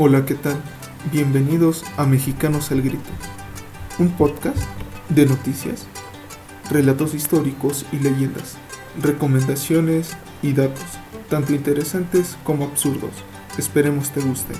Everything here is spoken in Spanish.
Hola, ¿qué tal? Bienvenidos a Mexicanos al Grito, un podcast de noticias, relatos históricos y leyendas, recomendaciones y datos, tanto interesantes como absurdos. Esperemos te guste.